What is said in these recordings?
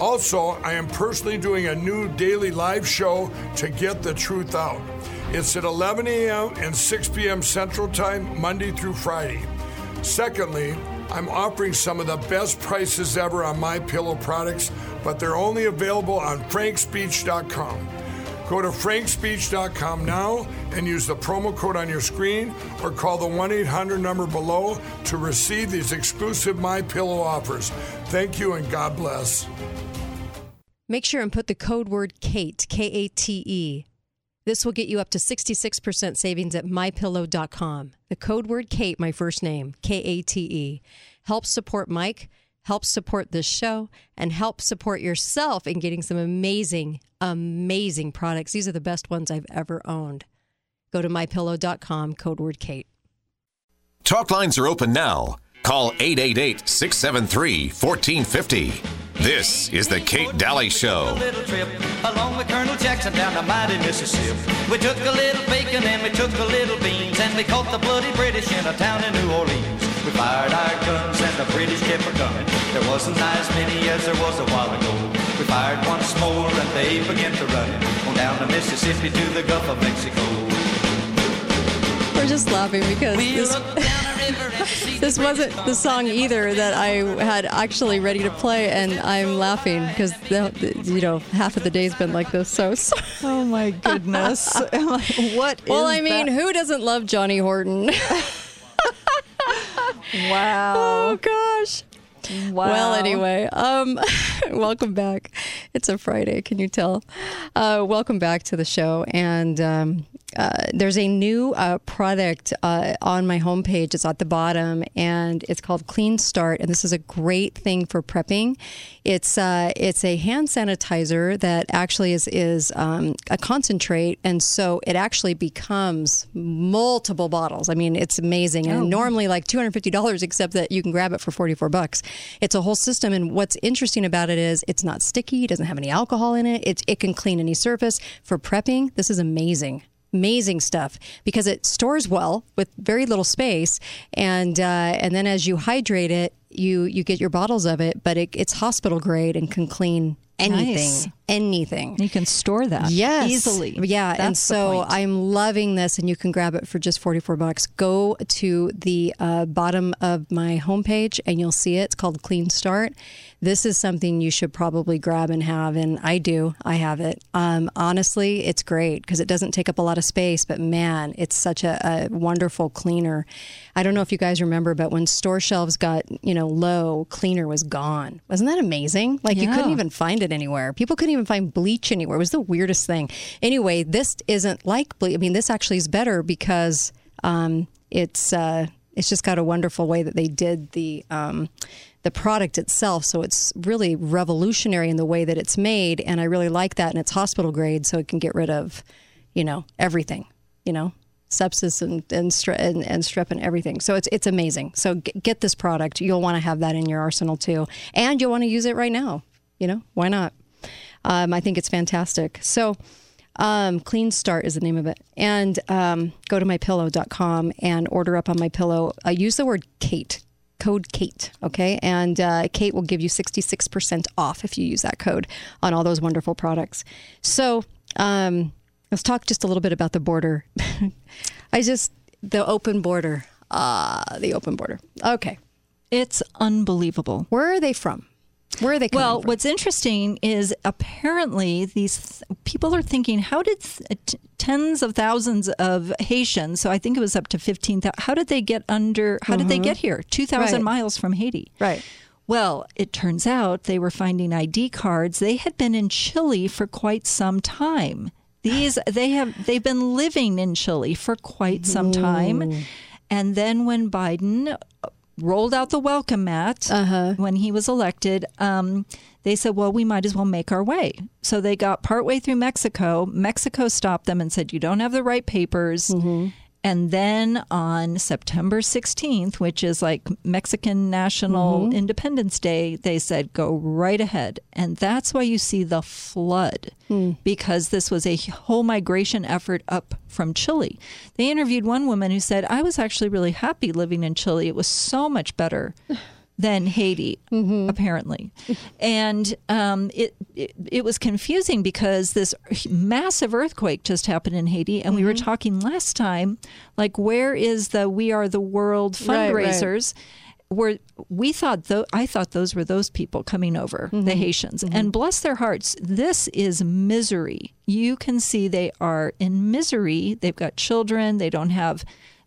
Also, I am personally doing a new daily live show to get the truth out. It's at 11 a.m. and 6 p.m. Central Time, Monday through Friday. Secondly, I'm offering some of the best prices ever on my pillow products, but they're only available on frankspeech.com. Go to frankspeech.com now and use the promo code on your screen or call the 1-800 number below to receive these exclusive my pillow offers. Thank you and God bless. Make sure and put the code word KATE, K A T E. This will get you up to 66% savings at mypillow.com. The code word KATE, my first name, K A T E. Help support Mike, help support this show, and help support yourself in getting some amazing, amazing products. These are the best ones I've ever owned. Go to mypillow.com, code word KATE. Talk lines are open now. Call 888 673 1450. This is The Kate Dalley Show. little trip along with Colonel Jackson down the mighty Mississippi. We took a little bacon and we took a little beans and we caught the bloody British in a town in New Orleans. We fired our guns and the British kept a coming. There wasn't as many as there was a while ago. We fired once more and they began to run on down the Mississippi to the Gulf of Mexico. We're just laughing because We this, looked down the river and see this wasn't the song either that I had actually ready to play, and I'm laughing because you know half of the day's been like this. So, so Oh my goodness. what well, I mean, that? who doesn't love Johnny Horton? Wow. oh gosh. wow. Well, anyway, um, welcome back. It's a Friday, can you tell? Uh, welcome back to the show. And um, uh, there's a new uh, product uh, on my homepage. It's at the bottom, and it's called Clean Start. And this is a great thing for prepping. It's uh, it's a hand sanitizer that actually is is um, a concentrate, and so it actually becomes multiple bottles. I mean, it's amazing. And normally like two hundred fifty dollars, except that you can grab it for forty four bucks. It's a whole system, and what's interesting about it is it's not sticky. It doesn't have any alcohol in it. It it can clean any surface for prepping. This is amazing amazing stuff because it stores well with very little space and uh, and then as you hydrate it you you get your bottles of it but it, it's hospital grade and can clean anything Nice. Anything You can store that Yes. easily. Yeah. and That's the so. I'm loving this, and you can grab it for just 44 bucks. Go to the uh, bottom of my homepage and you'll see it. It's called Clean Start. This is something you should probably grab and have, and I do. I have it. Um, honestly, it's great because it doesn't take up a lot of space, but man, it's such a, a wonderful cleaner. I don't know if you guys remember, but when store shelves got you know low, cleaner was gone. Wasn't that amazing? Like you couldn't even find it anywhere. People couldn't even find bleach anywhere. It was the weirdest thing. Anyway, this isn't like bleach. I mean, this actually is better because um, it's uh, it's just got a wonderful way that they did the um, the product itself. So it's really revolutionary in the way that it's made, and I really like that. And it's hospital grade, so it can get rid of, you know, everything. You know. Sepsis and and, stre- and and strep and everything. So it's it's amazing. So g- get this product. You'll want to have that in your arsenal too, and you'll want to use it right now. You know why not? Um, I think it's fantastic. So, um, Clean Start is the name of it. And um, go to mypillow.com and order up on my pillow. Uh, use the word Kate, code Kate, okay? And uh, Kate will give you 66% off if you use that code on all those wonderful products. So, um, let's talk just a little bit about the border. I just, the open border. Ah, the open border. Okay. It's unbelievable. Where are they from? Where are they coming Well, from? what's interesting is apparently these th- people are thinking, how did th- t- tens of thousands of Haitians, so I think it was up to 15,000, how did they get under, how did they get here? 2,000 Mm-hmm. Right. miles from Haiti. Right. Well, it turns out they were finding ID cards. They had been in Chile for quite some time. These they have they've been living in Chile for quite some time. And then when Biden rolled out the welcome mat Uh-huh. when he was elected, um, they said, well, we might as well make our way. So they got partway through Mexico. Mexico stopped them and said, you don't have the right papers. Mm-hmm. And then on September 16th, which is like Mexican National Mm-hmm. Independence Day, they said, go right ahead. And that's why you see the flood, Hmm. because this was a whole migration effort up from Chile. They interviewed one woman who said, I was actually really happy living in Chile. It was so much better. Than Haiti, Mm-hmm. apparently, and um, it, it it was confusing because this massive earthquake just happened in Haiti, and we were Mm-hmm. talking last time, like where is the "We Are the World" Right, right. fundraisers? Where we thought, though, I thought those were those people coming over, Mm-hmm. the Haitians, and bless their hearts, this is misery. You can see they are in misery. They've got children. They don't have.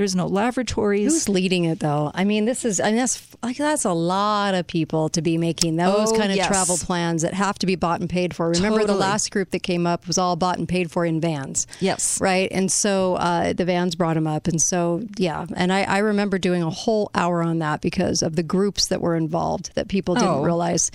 There's no laboratories. Who's leading it though? I mean, this is I mean that's like that's a lot of people to be making those Oh, kind of yes. travel plans that have to be bought and paid for. Remember the last group that came up was all bought and paid for in vans. Yes. Right. And so uh, the vans brought them up. And so, yeah. And I, I remember doing a whole hour on that because of the groups that were involved that people didn't Oh. realize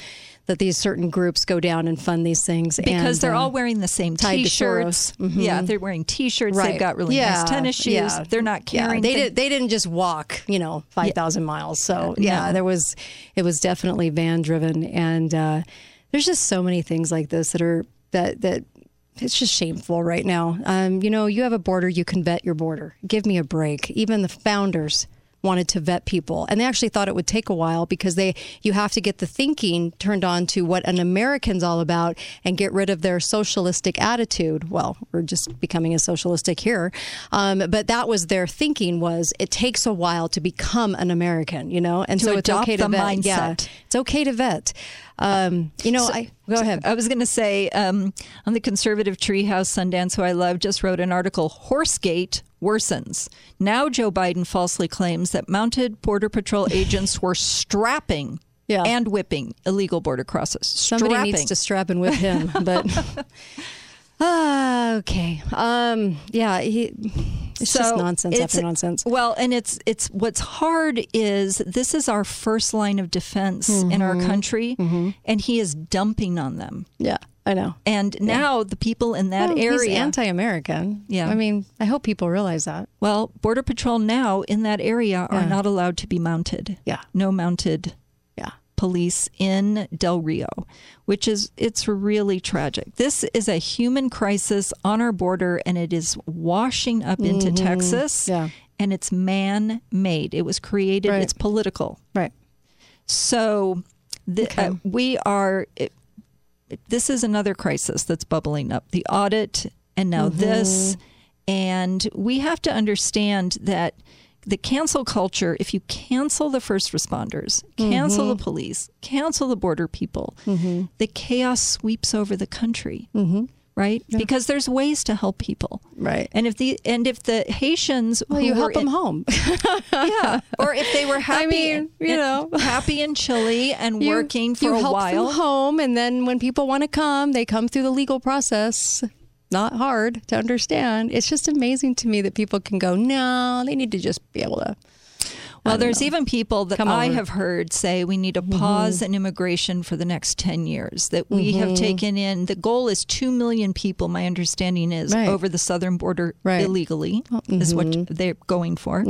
that these certain groups go down and fund these things. because and, they're uh, all wearing the same t-shirts. Soros. Yeah, they're wearing t-shirts. Right. They've got really Yeah, nice tennis shoes. yeah. They're not Yeah, carrying. they thi- did. They didn't just walk, you know, five thousand miles. So yeah, No. there was. It was definitely van driven, and uh, there's just so many things like this that are that that. It's just shameful right now. Um, you know, you have a border, you can vet your border. Give me a break. Even the founders wanted to vet people and they actually thought it would take a while because they you have to get the thinking turned on to what an American's all about and get rid of their socialistic attitude. Well, we're just becoming a socialistic here. Um, but that was their thinking was it takes a while to become an American, you know? And To so it's okay to the vet. Yeah. mindset. It's okay to vet. Um, you know, I go ahead. I was going to say um, on the conservative treehouse, Sundance, who I love, just wrote an article. Horsegate worsens. Now Joe Biden falsely claims that mounted border patrol agents were strapping. Yeah. And whipping illegal border crosses. Somebody strapping. needs to strap and whip him, but Ah, okay. Um, yeah, he, it's just nonsense it's- after nonsense. Well, and it's it's what's hard is this is our first line of defense in our Mm-hmm. country, and he is dumping on them. Yeah, I know. And now the people in that Well, he's area, anti-American. Yeah. I mean, I hope people realize that. well, Border Patrol now in that area are not allowed to be mounted. Yeah. No mounted Yeah. police in Del Rio, which is it's really tragic. This is a human crisis on our border and it is washing up into Texas. Mm-hmm. Yeah. And it's man made. It was created, Right. it's political. Right. So the, Okay. uh, we are. It, this is another crisis that's bubbling up. The audit, and now Mm-hmm. this, and we have to understand that the cancel culture. If you cancel the first responders, cancel Mm-hmm. the police, cancel the border people, the chaos sweeps over the country. Mm-hmm. Right, because there's ways to help people. Right. and if the and if the Haitians, Well, who you help them in- home. yeah, or if they were happy, I mean, you in- know. happy in Chile and You- working for you a help while. them home, and then when people want to come, they come through the legal process. Not hard to understand. It's just amazing to me that people can go, no, they need to just be able to. Well, there's even people that Come I over. Mm-hmm. have heard say we need to pause in immigration for the next 10 years. That we have taken in, the goal is 2 million people, my understanding is, Right. over the southern border Right. Oh, illegally, is what mm-hmm. they're going for.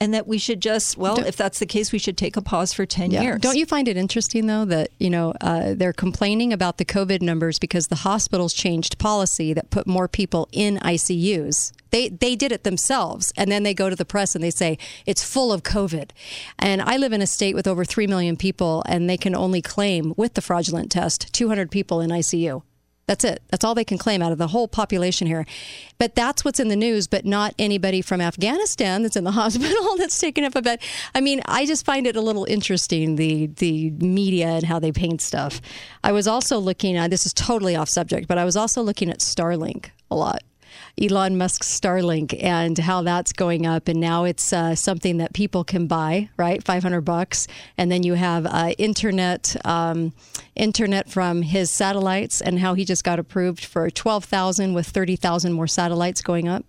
And that we should just, well, if that's the case, we should take a pause for 10 years. Don't you find it interesting though that you know uh, they're complaining about the COVID numbers because the hospitals changed policy that put more people in ICUs. They they did it themselves, and then they go to the press and they say it's full of COVID. And I live in a state with over three million people, and they can only claim with the fraudulent test 200 people in ICU. That's it. That's all they can claim out of the whole population here. But that's what's in the news, but not anybody from Afghanistan that's in the hospital that's taken up a bed. I mean, I just find it a little interesting, the the media and how they paint stuff. I was also looking at this is totally off subject, but I was also looking at Starlink a lot. Elon Musk's Starlink and how that's going up, and now it's uh, something that people can buy, right? Five hundred bucks, and then you have uh, internet, um, internet from his satellites, and how he just got approved for twelve thousand with thirty thousand more satellites going up.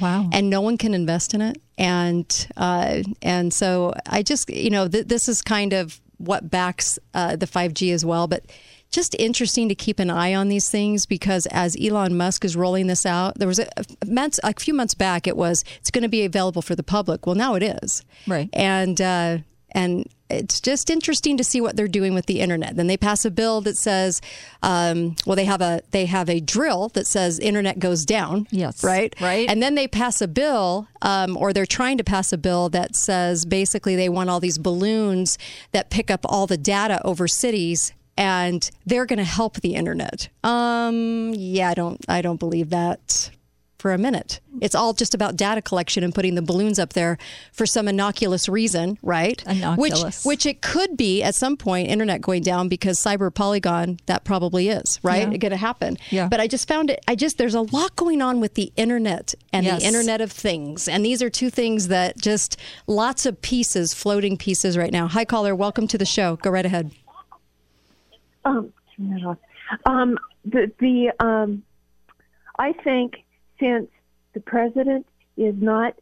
Wow. and no one can invest in it. And uh, and so I just you know th- this is kind of what backs uh, the 5G as well, but. Just interesting to keep an eye on these things because as Elon Musk is rolling this out, there was a, months, a few months back. It was it's going to be available for the public. Well, now it is, Right. And uh, and it's just interesting to see what they're doing with the internet. Then they pass a bill that says, um, well, they have a they have a drill that says internet goes down. Yes. right, Right. And then they pass a bill, um, or they're trying to pass a bill that says basically they want all these balloons that pick up all the data over cities. And they're going to help the internet. Um, yeah, I don't, I don't believe that for a minute. It's all just about data collection and putting the balloons up there for some innocuous reason, right? Innocuous. Which, which it could be at some point, internet going down because cyber polygon. That probably is right. Yeah. Going to happen. Yeah. But I just found it. I just there's a lot going on with the internet and Yes. the Internet of Things, and these are two things that just lots of pieces, floating pieces right now. Hi, caller. Welcome to the show. Go right ahead. Um, turn that off. Um, the the um, I think since the president is not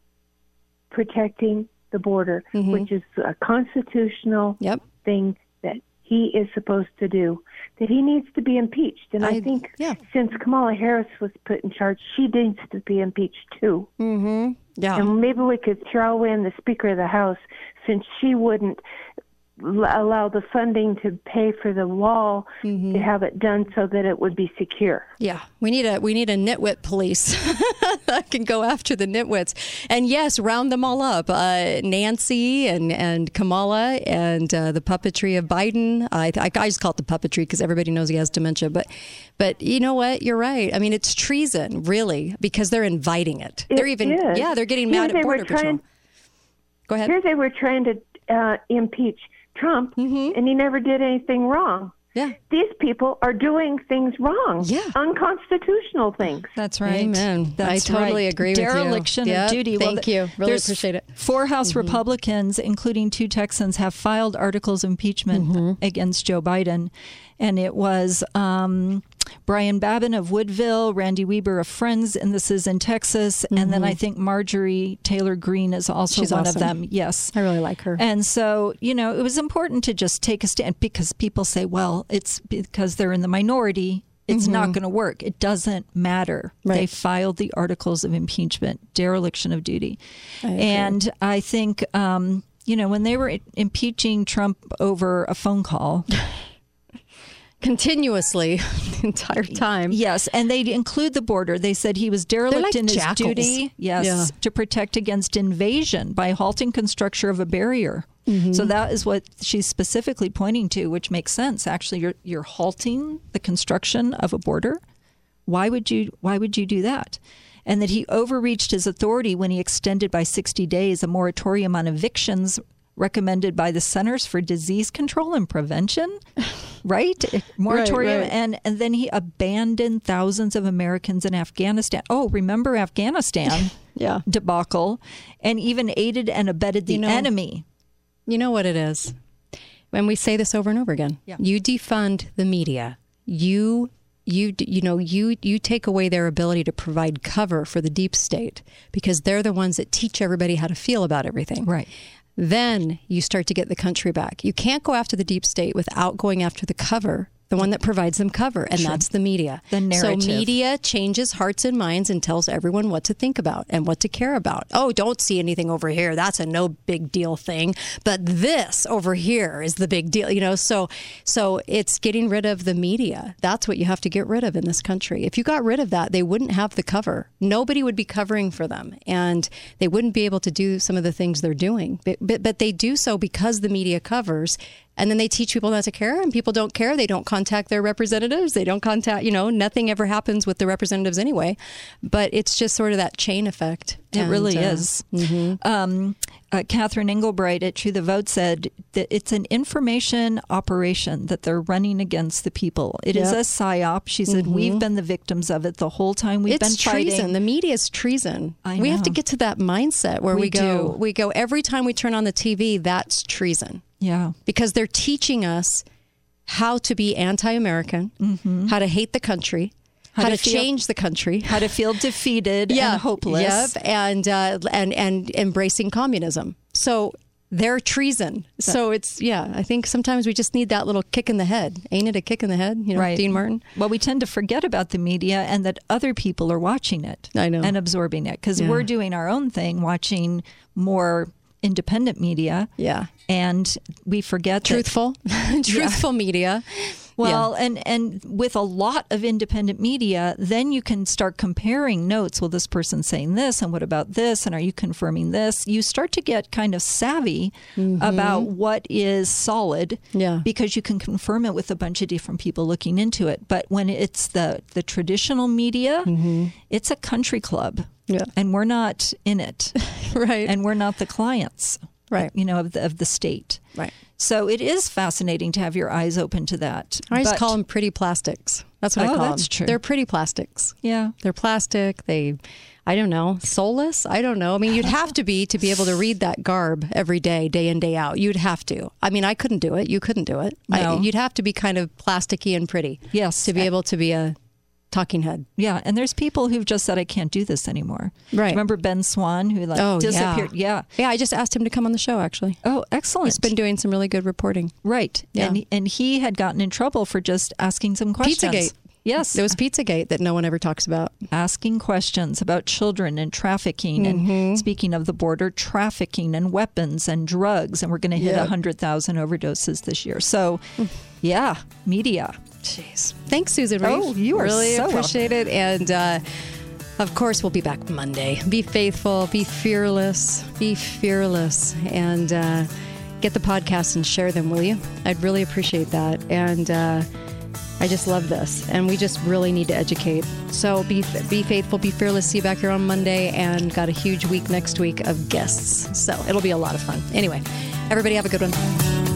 protecting the border, which is a constitutional Yep. thing that he is supposed to do, that he needs to be impeached. And I, I- think yeah. since Kamala Harris was put in charge, she needs to be impeached too. Mm-hmm. Yeah. And maybe we could throw in the Speaker of the House since she wouldn't allow the funding to pay for the wall to have it done so that it would be secure. Yeah, we need a we need a nitwit police that can go after the nitwits, and yes, round them all up. Uh, Nancy and and Kamala and uh, the puppetry of Biden. I, I I just call it the puppetry because everybody knows he has dementia. But but you know what? You're right. I mean, it's treason, really, because they're inviting it. they're even is. yeah, they're getting mad they at border patrol. trying- Go ahead. Here they were trying to uh, impeach Trump, and he never did anything wrong. Yeah. These people are doing things wrong, Yeah. unconstitutional things. That's right. Amen. I totally right. agree with you. Dereliction Yep. of duty. Thank th- you. Really there's appreciate it. Mm-hmm. Four House Republicans, including two Texans, have filed articles of impeachment Mm-hmm. against Joe Biden, and it was um, Brian Babin of Woodville, Randy Weber of Friends, and this is in Texas, and then I think Marjorie Taylor Greene is also Mm-hmm. She's one awesome. of them. Yes, I really like her. and so, you know, it was important to just take a stand because people say, well, it's because they're in the minority. It's not going to work. It doesn't matter. Mm-hmm. Right. They filed the articles of impeachment, dereliction of duty. and I think, um, you know, when they were impeaching Trump over a phone call, Continuously, the entire time. yes, and they include the border. They said he was derelict like in his duty, yes, Yeah. to protect against invasion by halting construction of a barrier. Mm-hmm. So that is what she's specifically pointing to, which makes sense. Actually, you're you're halting the construction of a border. Why would you Why would you do that? And that he overreached his authority when he extended by 60 days a moratorium on evictions recommended by the Centers for Disease Control and Prevention, right? Eh, moratorium. right. And, and then he abandoned thousands of Americans in Afghanistan. Oh, remember Afghanistan Yeah. debacle and even aided and abetted the You know- enemy. You know what it is? When we say this over and over again, Yeah. you defund the media. You you you know you you take away their ability to provide cover for the deep state because they're the ones that teach everybody how to feel about everything. Right. Then you start to get the country back. You can't go after the deep state without going after the cover, the one that provides them cover, and that's the media. The narrative. So media changes hearts and minds and tells everyone what to think about and what to care about. Oh, don't see anything over here. That's a no big deal thing. But this over here is the big deal. You know, so so it's getting rid of the media. That's what you have to get rid of in this country. If you got rid of that, they wouldn't have the cover. Nobody would be covering for them, and they wouldn't be able to do some of the things they're doing. But but, but they do so because the media covers. And then they teach people not to care, and people don't care. They don't contact their representatives. They don't contact, you know, nothing ever happens with the representatives anyway. But it's just sort of that chain effect. It And, really uh, is. Um, uh, Catherine Engelbrecht at True the Vote said that it's an information operation that they're running against the people. It is Yep. a psyop. She said we've been the victims of it the whole time we've it's been treason. fighting. The media is treason. I We have to get to that mindset where we, We go. do. We go every time we turn on the TV. That's treason yeah. because they're teaching us how to be anti-American, Mm-hmm. how to hate the country, how, to, to feel- change the country. How to feel defeated and hopeless. Yep, and uh, and and embracing communism. So they're treason. So it's yeah. I think sometimes we just need that little kick in the head. Ain't it a kick in the head? You know, Right. Dean Martin. Well, we tend to forget about the media and that other people are watching it. I know. And absorbing it because Yeah. we're doing our own thing, watching more independent media. Yeah. And we forget that- Truthful, truthful media. Well, and and with a lot of independent media, then you can start comparing notes. Well, this person's saying this, and what about this? And are you confirming this? You start to get kind of savvy about what is solid, Mm-hmm. Yeah. because you can confirm it with a bunch of different people looking into it. But when it's the the traditional media, it's a country club, Mm-hmm. Yeah. and we're not in it, right. and we're not the clients, Right. You know, of the of the state, right. So it is fascinating to have your eyes open to that. I just But- call them pretty plastics. That's what I Oh, call that's them. true. They're pretty plastics. Yeah. They're plastic. They, I don't know, soulless. I don't know. I mean, you'd have to be to be able to read that garb every day, day in, day out. You'd have to. I mean, I couldn't do it. You couldn't do it. I- No. you'd have to be kind of plasticky and pretty. Yes. To be able to be a talking head. Yeah, and there's people who've just said I can't do this anymore. Right. Remember Ben Swann who like Oh, disappeared? Yeah. Yeah, I just asked him to come on the show. Actually, Oh, excellent. he's been doing some really good reporting. right. Yeah. And and he had gotten in trouble for just asking some questions. Pizzagate. Yes. There was Pizzagate that no one ever talks about. asking questions about children and trafficking Mm-hmm. and speaking of the border trafficking and weapons and drugs and we're going to hit a 100,000 overdoses this year. So, yeah, media. Jeez. Thanks, Susan. Reeve. Oh, you are really so appreciate it. And uh, of course, we'll be back Monday. Be faithful, be fearless, be fearless, and uh, get the podcast and share them, will you? I'd really appreciate that. And uh, I just love this, and we just really need to educate. So be be faithful, be fearless. See you back here on Monday, and got a huge week next week of guests. So it'll be a lot of fun. Anyway, everybody have a good one.